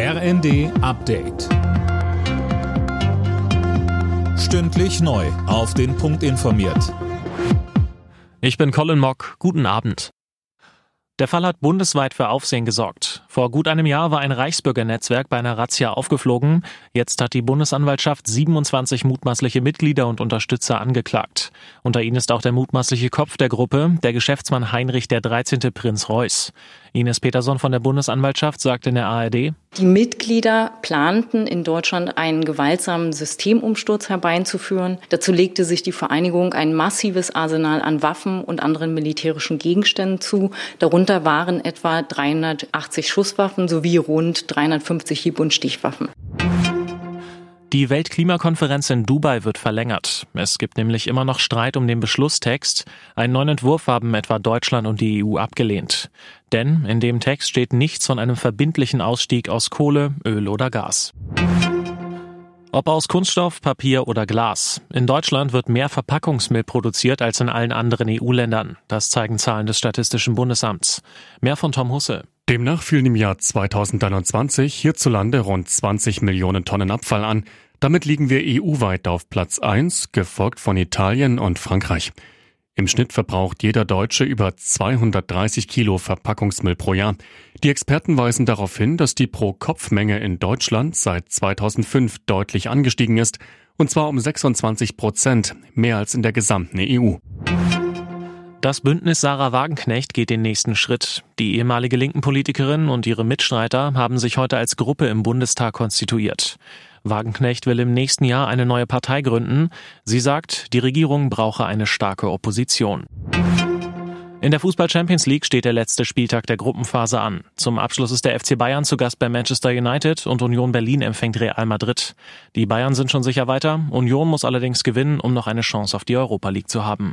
RND Update. Stündlich neu. Auf den Punkt informiert. Ich bin Colin Mock. Guten Abend. Der Fall hat bundesweit für Aufsehen gesorgt. Vor gut einem Jahr war ein Reichsbürgernetzwerk bei einer Razzia aufgeflogen. Jetzt hat die Bundesanwaltschaft 27 mutmaßliche Mitglieder und Unterstützer angeklagt. Unter ihnen ist auch der mutmaßliche Kopf der Gruppe, der Geschäftsmann Heinrich der 13. Prinz Reuß. Ines Peterson von der Bundesanwaltschaft sagt in der ARD, die Mitglieder planten in Deutschland einen gewaltsamen Systemumsturz herbeizuführen. Dazu legte sich die Vereinigung ein massives Arsenal an Waffen und anderen militärischen Gegenständen zu. Darunter waren etwa 380 Schusswaffen sowie rund 350 Hieb- und Stichwaffen. Die Weltklimakonferenz in Dubai wird verlängert. Es gibt nämlich immer noch Streit um den Beschlusstext. Einen neuen Entwurf haben etwa Deutschland und die EU abgelehnt. Denn in dem Text steht nichts von einem verbindlichen Ausstieg aus Kohle, Öl oder Gas. Ob aus Kunststoff, Papier oder Glas. In Deutschland wird mehr Verpackungsmüll produziert als in allen anderen EU-Ländern. Das zeigen Zahlen des Statistischen Bundesamts. Mehr von Tom Husse. Demnach fielen im Jahr 2021 hierzulande rund 20 Millionen Tonnen Abfall an. Damit liegen wir EU-weit auf Platz 1, gefolgt von Italien und Frankreich. Im Schnitt verbraucht jeder Deutsche über 230 Kilo Verpackungsmüll pro Jahr. Die Experten weisen darauf hin, dass die Pro-Kopf-Menge in Deutschland seit 2005 deutlich angestiegen ist, und zwar um 26 Prozent, mehr als in der gesamten EU. Das Bündnis Sarah Wagenknecht geht den nächsten Schritt. Die ehemalige linken Politikerin und ihre Mitstreiter haben sich heute als Gruppe im Bundestag konstituiert. Wagenknecht will im nächsten Jahr eine neue Partei gründen. Sie sagt, die Regierung brauche eine starke Opposition. In der Fußball Champions League steht der letzte Spieltag der Gruppenphase an. Zum Abschluss ist der FC Bayern zu Gast bei Manchester United und Union Berlin empfängt Real Madrid. Die Bayern sind schon sicher weiter. Union muss allerdings gewinnen, um noch eine Chance auf die Europa League zu haben.